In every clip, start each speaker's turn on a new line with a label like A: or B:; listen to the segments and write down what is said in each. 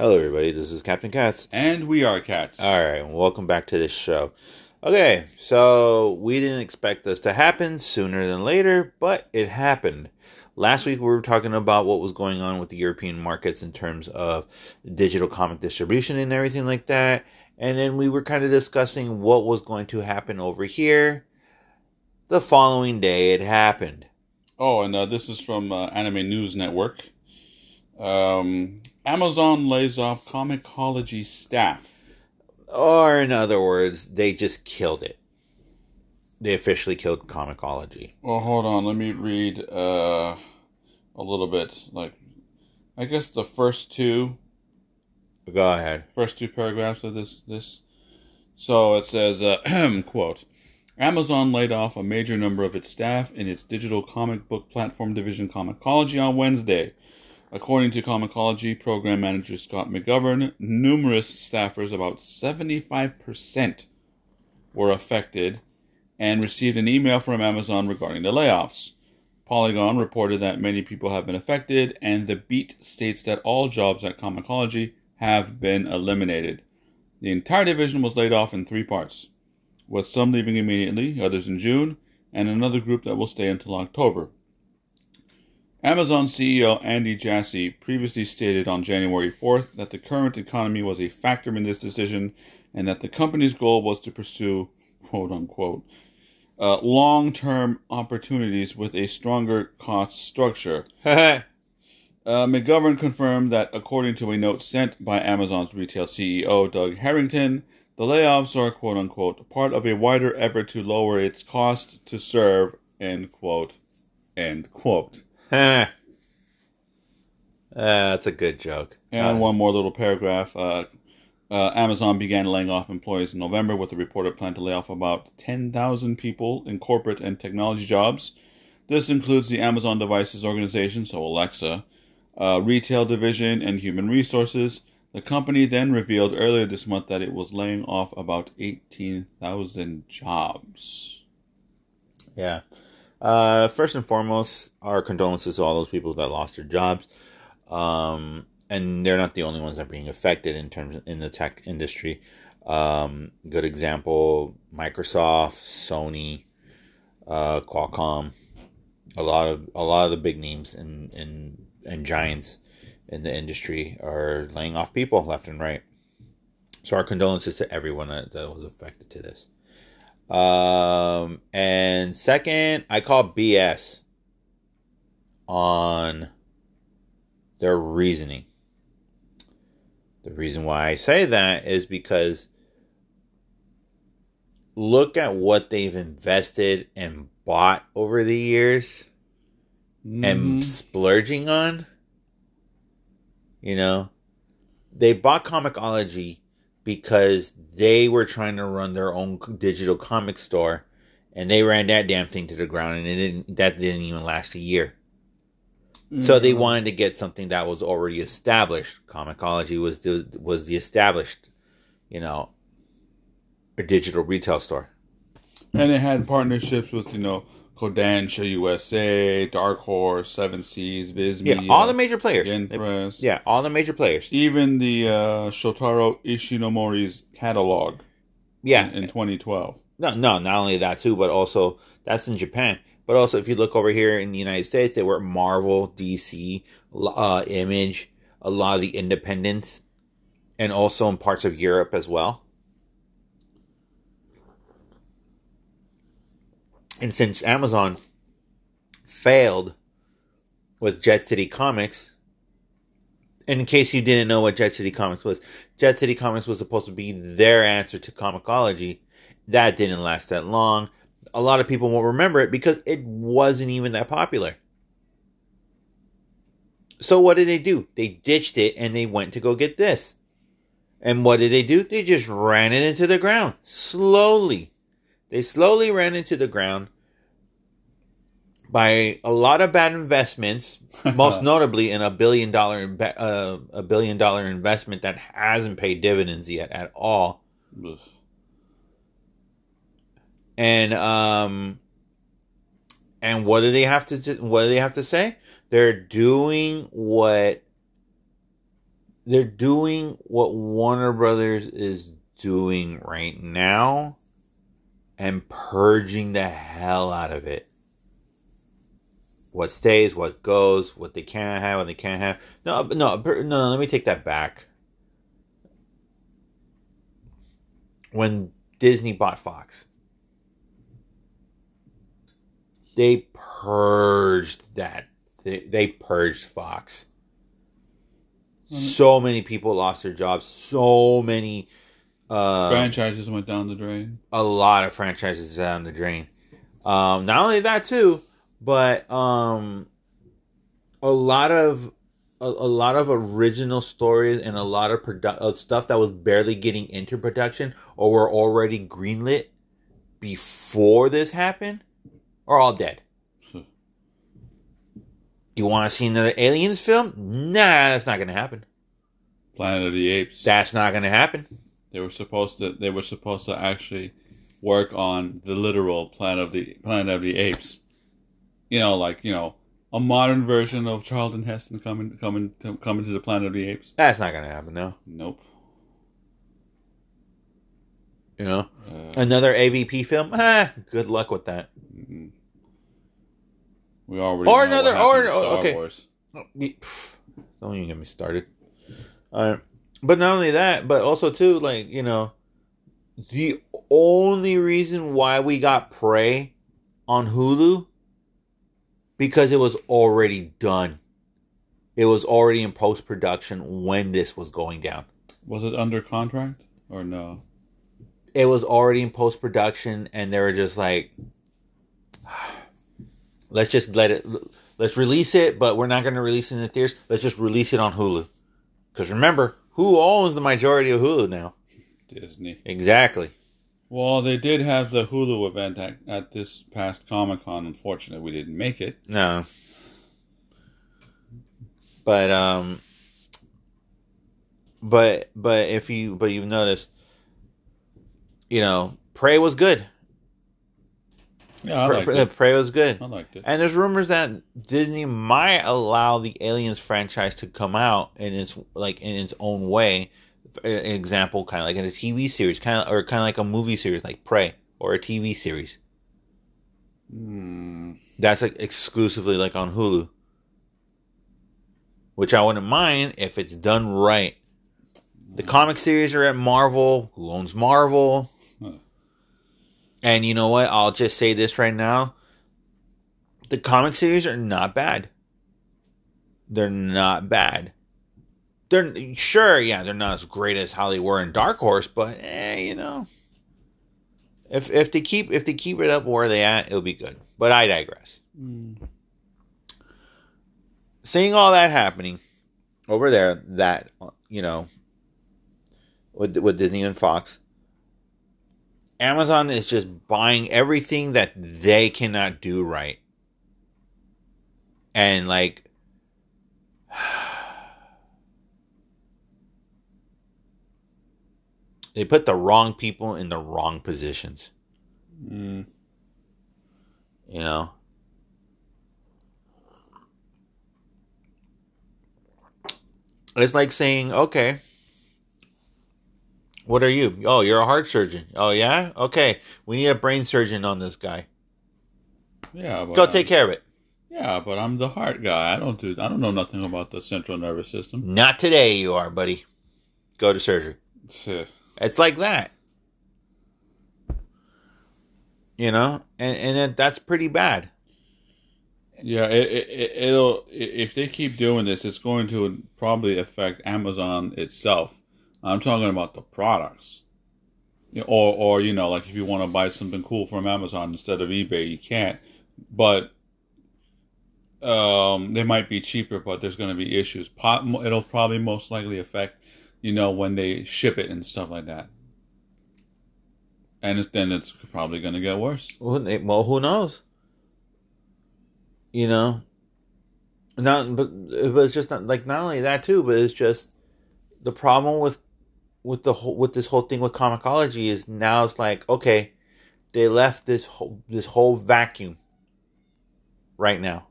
A: Hello, everybody. This is Captain Katz.
B: And we are cats.
A: All right, welcome back to this show. Okay, so we didn't expect this to happen sooner than later, but it happened. Last week we were talking about what was going on with the European markets in terms of digital comic distribution and everything like that. And then we were kind of discussing what was going to happen over here. The following day it happened.
B: Oh, and uh, this is from uh, Anime News Network. Um, Amazon lays off Comixology staff.
A: Or, in other words, they just killed it. They officially killed Comixology.
B: Well, hold on. Let me read uh, a little bit. Like, I guess the first two,
A: Go ahead.
B: first two paragraphs of this. This. So it says, uh, "quote." Amazon laid off a major number of its staff in its digital comic book platform division Comixology on Wednesday. According to Comixology program manager Scott McGovern, numerous staffers, about 75%, were affected and received an email from Amazon regarding the layoffs. Polygon reported that many people have been affected, and The Beat states that all jobs at Comixology have been eliminated. The entire division was laid off in three parts, with some leaving immediately, others in June, and another group that will stay until October. Amazon CEO Andy Jassy previously stated on January 4th that the current economy was a factor in this decision and that the company's goal was to pursue, quote unquote, uh, long term opportunities with a stronger cost structure. Uh, McGovern confirmed that, according to a note sent by Amazon's retail CEO Doug Herrington, the layoffs are "quote unquote" part of a wider effort to lower its cost to serve. End quote. End quote.
A: Uh, that's a good joke.
B: And one more little paragraph. Uh, uh, Amazon began laying off employees in November with a reported plan to lay off about 10,000 people in corporate and technology jobs. This includes the Amazon Devices Organization, so Alexa, uh, retail division, and human resources. The company then revealed earlier this month that it was laying off about 18,000 jobs.
A: Yeah. Uh, first and foremost, our condolences to all those people that lost their jobs. Um, and they're not the only ones that are being affected in terms of, in the tech industry. Um, good example: Microsoft, Sony, uh, Qualcomm. A lot of a lot of the big names and and and giants in the industry are laying off people left and right. So our condolences to everyone that, that was affected to this. Um, and second, I call BS on their reasoning. The reason why I say that is because look at what they've invested and bought over the years
B: Mm-hmm.
A: and splurging on. You know, they bought Comixology because they were trying to run their own digital comic store, and they ran that damn thing to the ground, and it didn't. That didn't even last a year. So they mm-hmm. wanted to get something that was already established. comixology was the, was the established, you know, a digital retail store.
B: And it had partnerships with, you know, Kodansha USA, Dark Horse, Seven Seas, Viz
A: Yeah, all the major players.
B: Gen
A: They- yeah, all the major players.
B: Even the uh, Shotaro Ishinomori's catalog
A: Yeah,
B: in 2012.
A: No, no, not only that too, but also that's in Japan. But also, if you look over here in the United States, they were Marvel, DC, uh, Image, a lot of the independents, and also in parts of Europe as well. And since Amazon failed with Jet City Comics, in case you didn't know what Jet City Comics was, Jet City Comics was supposed to be their answer to comixology. That didn't last that long. A lot of people won't remember it because it wasn't even that popular. So what did they do? They ditched it and they went to go get this. And what did they do? They just ran it into the ground slowly. They slowly ran into the ground by a lot of bad investments, most notably in a billion dollar uh, a billion dollar investment that hasn't paid dividends yet at all.
B: Ugh.
A: And um and what do they have to what do they have to say? They're doing what they're doing what Warner Brothers is doing right now and purging the hell out of it. What stays, what goes, what they can have, what they can't have. No, no, no, no, let me take that back. When Disney bought Fox, they purged that. They, they purged Fox. Mm-hmm. So many people lost their jobs. So many uh,
B: Franchises went down the drain.
A: a lot of franchises down the drain. Um, not only that too, but um, a lot of a, a lot of original stories and a lot of produ- of stuff that was barely getting into production or were already greenlit before this happened are all dead. You want to see another Aliens film? Nah, that's not going to happen.
B: Planet of the Apes.
A: That's not going to happen.
B: They were supposed to. They were supposed to actually work on the literal Planet of the Planet of the Apes. You know, like you know, a modern version of Charlton Heston coming coming to, coming to the Planet of the Apes.
A: That's not going to happen, though.
B: Nope.
A: You know,
B: Uh,
A: another AVP film. Ah, good luck with that.
B: we already
A: Or
B: know
A: another- or- okay.
B: Wars.
A: Oh, Don't even get me started. Uh, but not only that, but also too, like you know, the only reason why we got Prey on Hulu because it was already done. It was already in post production when this was going down.
B: Was it under contract or no?
A: It was already in post production, and they were just like, "Let's just let it. Let's release it, but we're not going to release it in the theaters. Let's just release it on Hulu." Because remember, who owns the majority of Hulu now?
B: Disney.
A: Exactly.
B: Well, they did have the Hulu event at, at this past Comic Con. Unfortunately, we didn't make it.
A: No. But um but but if you but you've noticed you know, Prey was good.
B: Yeah, I
A: Prey,
B: liked
A: Prey,
B: it.
A: Prey was good.
B: I liked it.
A: And there's rumors that Disney might allow the Aliens franchise to come out in its like in its own way. An example, kind of like in a TV series, kind of or kind of like a movie series, like Prey, or a TV series.
B: Hmm.
A: That's like exclusively like on Hulu, which I wouldn't mind if it's done right. The comic series are at Marvel. Who owns Marvel? And you know what? I'll just say this right now. The comic series are not bad. They're not bad. They're sure, yeah, they're not as great as how they were in Dark Horse, but eh, you know. If if they keep if they keep it up where they at, it'll be good. But I digress.
B: Hmm.
A: Seeing all that happening over there, that you know, with with Disney and Fox, Amazon is just buying everything that they cannot do right. And like they put the wrong people in the wrong positions,
B: Hmm.
A: you know. It's like saying, okay, what are you? Oh, you're a heart surgeon. Oh, yeah? Okay, we need a brain surgeon on this guy.
B: Yeah, but
A: Go
B: I'm-
A: take care of it.
B: Yeah, but I'm the heart guy. I don't do. I don't know nothing about the central nervous system.
A: Not today, you are, buddy. Go to surgery. It's like that. You know? And and it, that's pretty bad.
B: Yeah, it, it, it- it'll if they keep doing this, it's going to probably affect Amazon itself. I'm talking about the products, or or you know, like if you want to buy something cool from Amazon instead of eBay, you can't. But um, they might be cheaper, but there's going to be issues. It'll probably most likely affect, you know, when they ship it and stuff like that. And it's, then it's probably going to get worse.
A: Well, who knows? You know? Not but but it's just not like not only that too, but it's just the problem with with the whole with this whole thing with comixology is now it's like okay, they left this whole this whole vacuum right now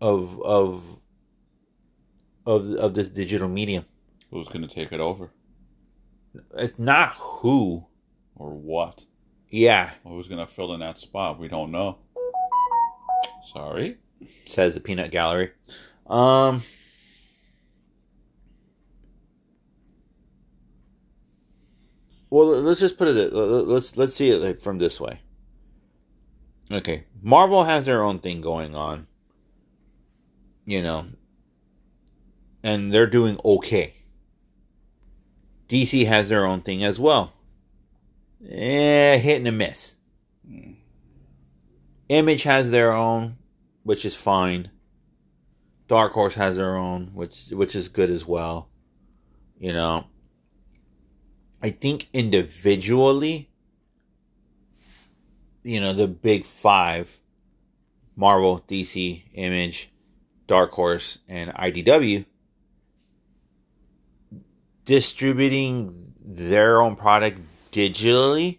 A: of of of of this digital medium.
B: Who's going to take it over
A: It's not who.
B: or what?
A: Yeah,
B: Who's going to fill in that spot? We don't know. Sorry.
A: says the peanut gallery. Um Well, let's just put it let's let's see it like from this way. Okay, Marvel has their own thing going on. You know, and they're doing okay. DC has their own thing as well. Eh, hit and a miss. Image has their own, which is fine. Dark Horse has their own, which which is good as well. You know. I think individually, you know, the big five Marvel, DC, Image, Dark Horse, and IDW distributing their own product digitally,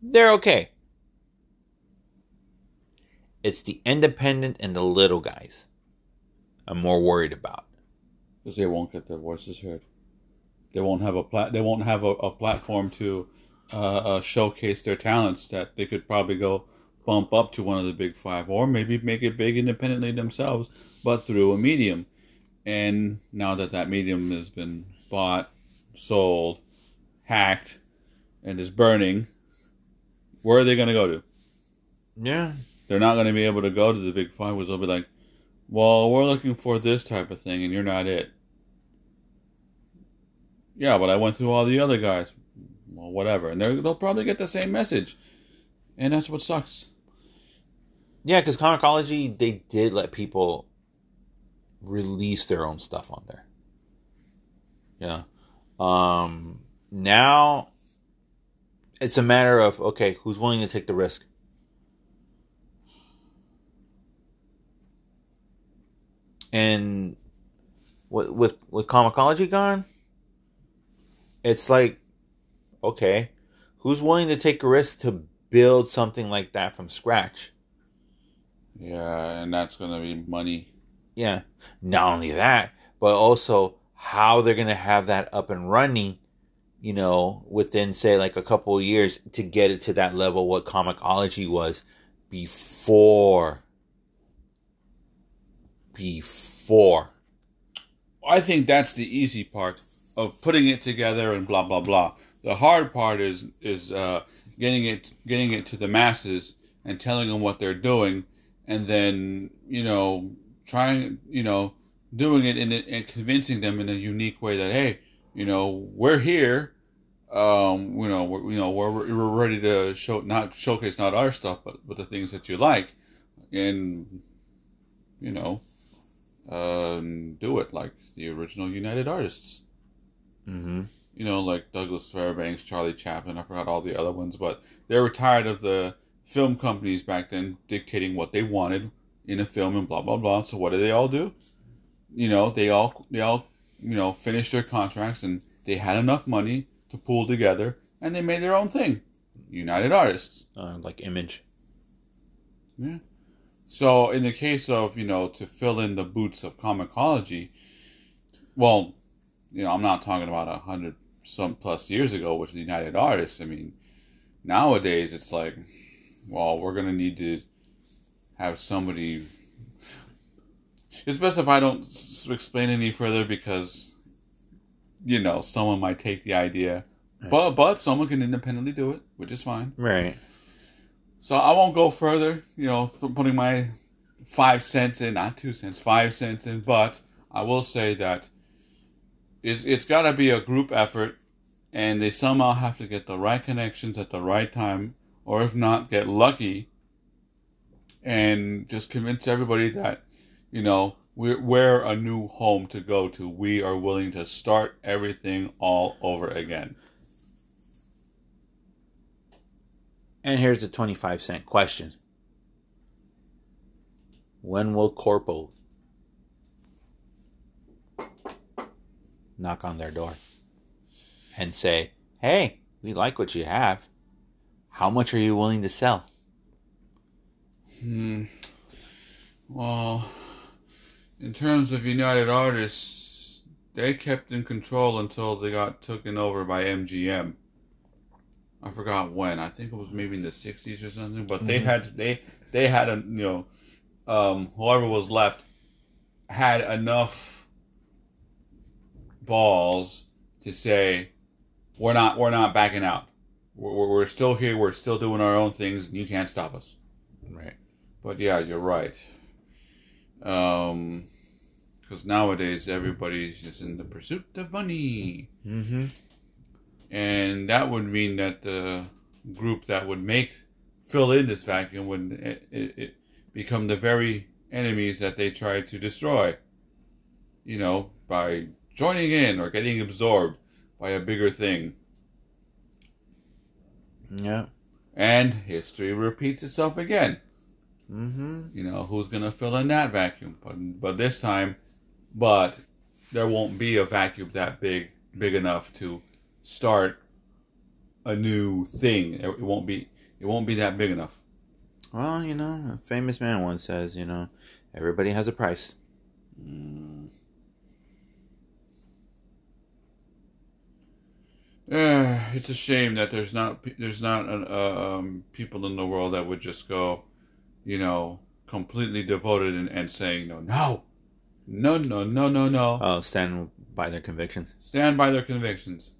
A: they're okay. It's the independent and the little guys I'm more worried about.
B: Because they won't get their voices heard. They won't have a plat. They won't have a, a platform to uh, uh, showcase their talents that they could probably go bump up to one of the big five, or maybe make it big independently themselves, but through a medium. And now that that medium has been bought, sold, hacked, and is burning, where are they going to go to?
A: Yeah.
B: They're not going to be able to go to the big five, which they'll be like, well, we're looking for this type of thing, and you're not it. Yeah, but I went through all the other guys. Well, whatever. And they'll probably get the same message. And that's what sucks.
A: Yeah, because Comixology, they did let people release their own stuff on there. Yeah. Um, now it's a matter of okay, who's willing to take the risk? And with with with Comixology gone, it's like okay, who's willing to take a risk to build something like that from scratch?
B: Yeah, and that's going to be money.
A: Yeah. Not only that, but also how they're going to have that up and running, you know, within, say, like a couple of years to get it to that level what Comixology was before. Before.
B: I think that's the easy part of putting it together and blah blah blah. The hard part is is uh, getting it getting it to the masses and telling them what they're doing, and then you know trying you know doing it and convincing them in a unique way that hey you know we're here, um, you know we're, you know we're we're ready to show not showcase not our stuff but but the things that you like, and you know um, do it like the original United Artists.
A: Mm-hmm.
B: You know, like Douglas Fairbanks, Charlie Chaplin. I forgot all the other ones, but they were tired of the film companies back then dictating what they wanted in a film and blah blah blah. So what did they all do? You know, they all they all you know finished their contracts and they had enough money to pool together and they made their own thing. United Artists.
A: Uh, like Image.
B: Yeah. So in the case of, you know, to fill in the boots of comixology, well, you know, I'm not talking about a hundred some plus years ago with the United Artists. I mean, nowadays it's like, well, we're gonna need to have somebody. It's best if I don't s- explain any further because, you know, someone might take the idea, but but someone can independently do it, which is fine.
A: Right.
B: So I won't go further, you know, th- putting my five cents in, not two cents, five cents in, but I will say that it's, it's got to be a group effort and they somehow have to get the right connections at the right time, or if not, get lucky and just convince everybody that, you know, we're, we're a new home to go to. We are willing to start everything all over again.
A: And here's the 25 cent question When will Corpo knock on their door and say, Hey, we like what you have. How much are you willing to sell?
B: Hmm. Well, in terms of United Artists, they kept in control until they got taken over by MGM. I forgot when. I think it was maybe in the '60s or something. But they had they they had a you know, um, whoever was left had enough balls to say, we're not we're not backing out. We're, we're- still here. We're still doing our own things, and you can't stop us.
A: Right.
B: But yeah, you're right. Um, because nowadays everybody's just in the pursuit of money,
A: Mm-hmm.
B: and that would mean that the group that would make fill in this vacuum would it, it, it become the very enemies that they try to destroy. You know, by joining in or getting absorbed by a bigger thing,
A: Yeah.
B: and history repeats itself again.
A: Mm-hmm.
B: you know who's gonna fill in that vacuum but but this time but there won't be a vacuum that big big enough to start a new thing it it won't be it won't be that big enough
A: Well, you know, a famous man once says, you know, everybody has a price.
B: Eh, it's a shame that there's not there's not uh, um, people in the world that would just go you know completely devoted and, and saying no no no no no no no
A: Oh, stand by their convictions.
B: stand by their convictions.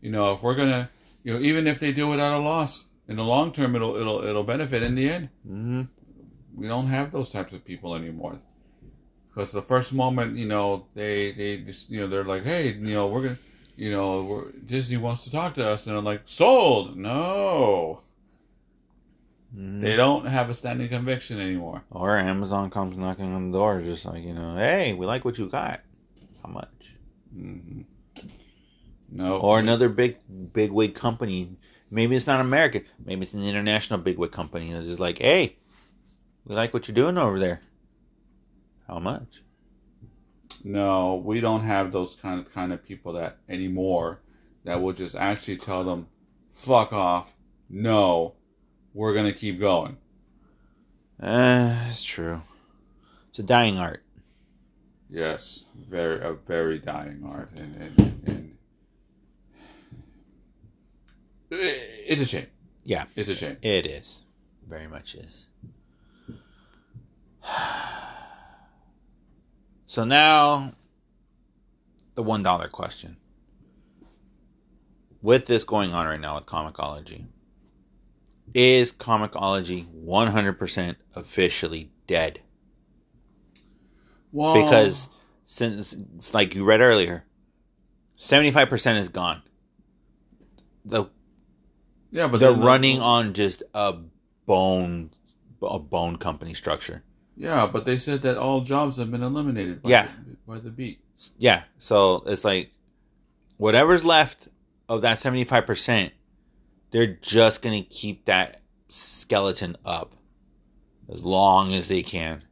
B: You know, if we're gonna, you know, even if they do it at a loss, in the long term, it'll it'll it'll benefit in the end.
A: Mm-hmm.
B: We don't have those types of people anymore, because the first moment, you know, they they just you know they're like, hey, you know, we're gonna, you know, Disney wants to talk to us, and I'm like, sold. No, mm-hmm. they don't have a standing conviction anymore.
A: Or Amazon comes knocking on the door, just like, you know, hey, we like what you got. How much? Mm-hmm.
B: No,
A: Or another big, big wig company. Maybe it's not American. Maybe it's an international big wig company that's just like, hey, we like what you're doing over there. How much?
B: No, we don't have those kind of kind of people that anymore that will just actually tell them, "Fuck off." No, we're gonna keep going.
A: Uh, it's true. It's a dying art.
B: Yes, very a very dying art, and and, and, and it's a shame.
A: Yeah,
B: It's a shame.
A: it is. Very much is. So now, the $1 question. With this going on right now with Comixology, is Comixology 100% officially dead?
B: Well,
A: because since it's like you read earlier 75% is gone the,
B: yeah, but
A: they're
B: then the-
A: running on just a bone a bone company structure
B: Yeah, but they said that all jobs have been eliminated. By
A: Yeah.
B: the, by the beat.
A: yeah so it's like whatever's left of that 75% they're just going to keep that skeleton up as long as they can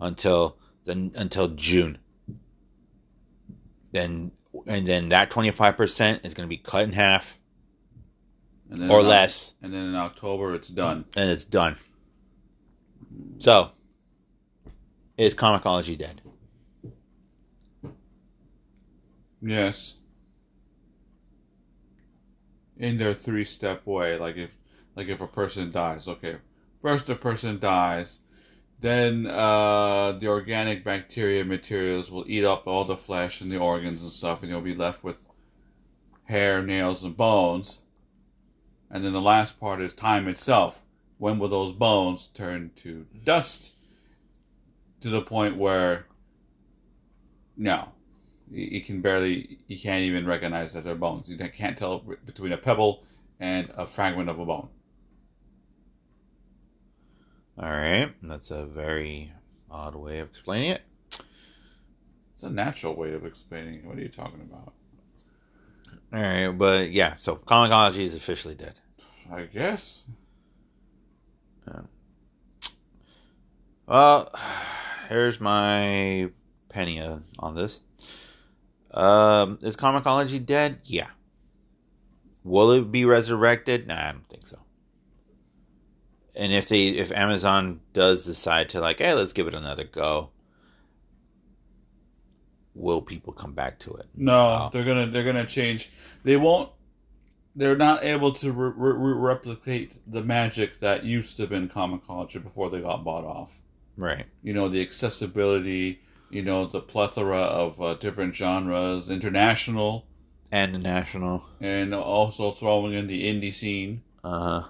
A: until then until June then and then that 25% is going to be cut in half
B: And then
A: or
B: in
A: less
B: And then in October, it's done.
A: and it's done. So, is Comixology dead?
B: Yes. In their three step way, like if like if a person dies, okay. First a person dies, then uh, the organic bacteria materials will eat up all the flesh and the organs and stuff, and you'll be left with hair, nails, and bones. And then the last part is time itself. When will those bones turn to dust? To the point where, no, you can barely, you can't even recognize that they're bones. You can't tell between a pebble and a fragment of a bone.
A: All right, that's a very odd way of explaining it.
B: It's a natural way of explaining. it. What are you talking about?
A: All right, but yeah, so Comixology is officially dead.
B: I guess. Yeah.
A: Well, here's my penny uh, on this. Um, is Comixology dead? Yeah. Will it be resurrected? Nah, I don't think so. And if they, if Amazon does decide to like, hey, let's give it another go, will people come back to it?
B: No, they're gonna they're gonna change. They won't. They're not able to re- re- replicate the magic that used to have been comixology before they got bought off.
A: Right.
B: You know the accessibility. You know the plethora of uh, different genres, international,
A: And national.
B: and also throwing in the indie scene.
A: Uh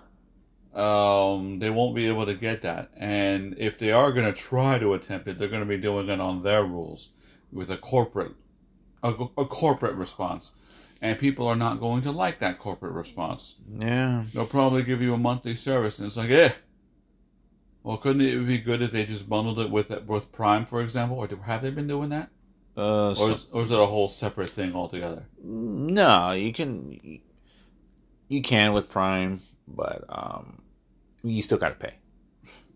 A: huh.
B: um, they won't be able to get that. And if they are going to try to attempt it, they're going to be doing it on their rules with a corporate, a, a corporate response. And people are not going to like that corporate response.
A: Yeah.
B: They'll probably give you a monthly service, and it's like, eh. Well, couldn't it be good if they just bundled it with with Prime, for example? Or do, have they been doing that?
A: Uh,
B: Or is, or is it a whole separate thing altogether?
A: no, you can. You can with Prime, but um, you still got to pay.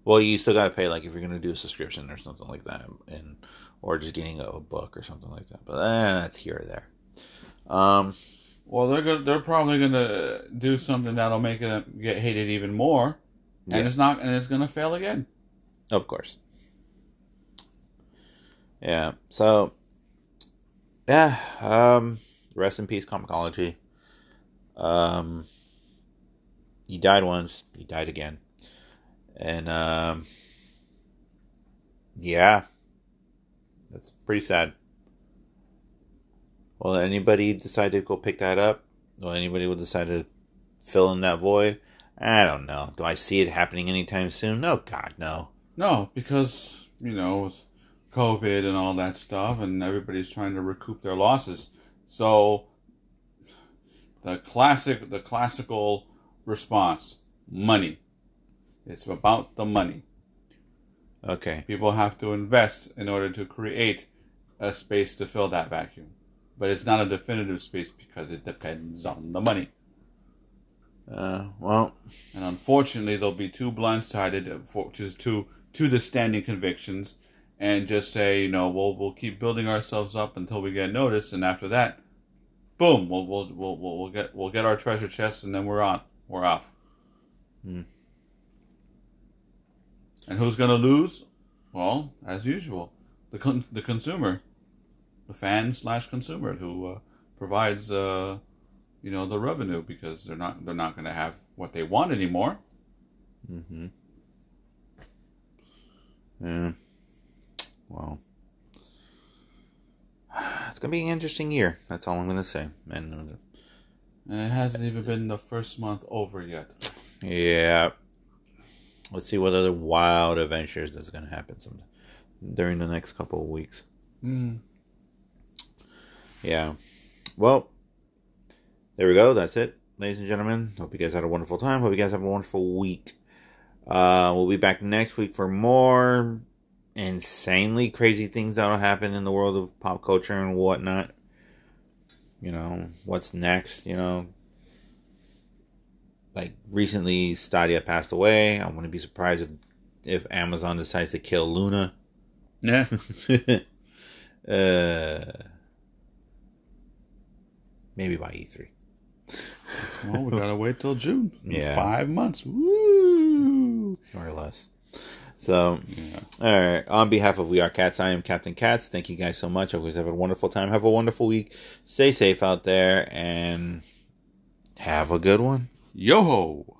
A: Well, you still got to pay like if you're gonna do a subscription or something like that, and or just getting a, a book or something like that. But eh, that's here or there. Um,
B: Well, they're gonna, they're probably going to do something that'll make it get hated even more, and
A: Yeah.
B: it's not, and it's going to fail again.
A: Of course. Yeah. So, yeah. Um, rest in peace, Comixology. Um, he died once. He died again. And um, yeah, that's pretty sad. Will anybody decide to go pick that up? Will anybody will decide to fill in that void? I don't know. Do I see it happening anytime soon? No, God, no.
B: No, because you know with COVID and all that stuff, and everybody's trying to recoup their losses. So the classic, the classical response: money. It's about the money.
A: Okay.
B: People have to invest in order to create a space to fill that vacuum. But it's not a definitive space because it depends on the money.
A: Uh, well,
B: And unfortunately, they'll be too blindsided for to to to the standing convictions, and just say, you know, we'll we'll keep building ourselves up until we get noticed, and after that, boom, we'll we'll we'll we'll, we'll get we'll get our treasure chests, and then we're on, we're off.
A: Hmm.
B: And who's gonna lose? Well, as usual, the con- the consumer, the fan slash consumer who uh, provides uh, you know the revenue because they're not they're not going to have what they want anymore.
A: mm-hmm. Yeah. Well, it's gonna be an interesting year. That's all I'm gonna say. And uh,
B: And it hasn't even been the first month over yet.
A: yeah, let's see what other wild adventures is gonna happen some during the next couple of weeks.
B: Mm.
A: Yeah. Well, there we go. That's it, ladies and gentlemen. Hope you guys had a wonderful time. Hope you guys have a wonderful week. Uh, we'll be back next week for more insanely crazy things that'll happen in the world of pop culture and whatnot. You know, what's next, you know. Like recently Stadia passed away. I wouldn't be surprised if if Amazon decides to kill Luna.
B: Yeah.
A: uh maybe by E E3.
B: Well, we gotta wait till June.
A: Yeah.
B: Five months. Woo!
A: More or less. So,
B: Yeah.
A: all right. On behalf of We Are Cats, I am Captain Cats. Thank you guys so much. I guys have a wonderful time. Have a wonderful week. Stay safe out there and have a good one.
B: Yo ho!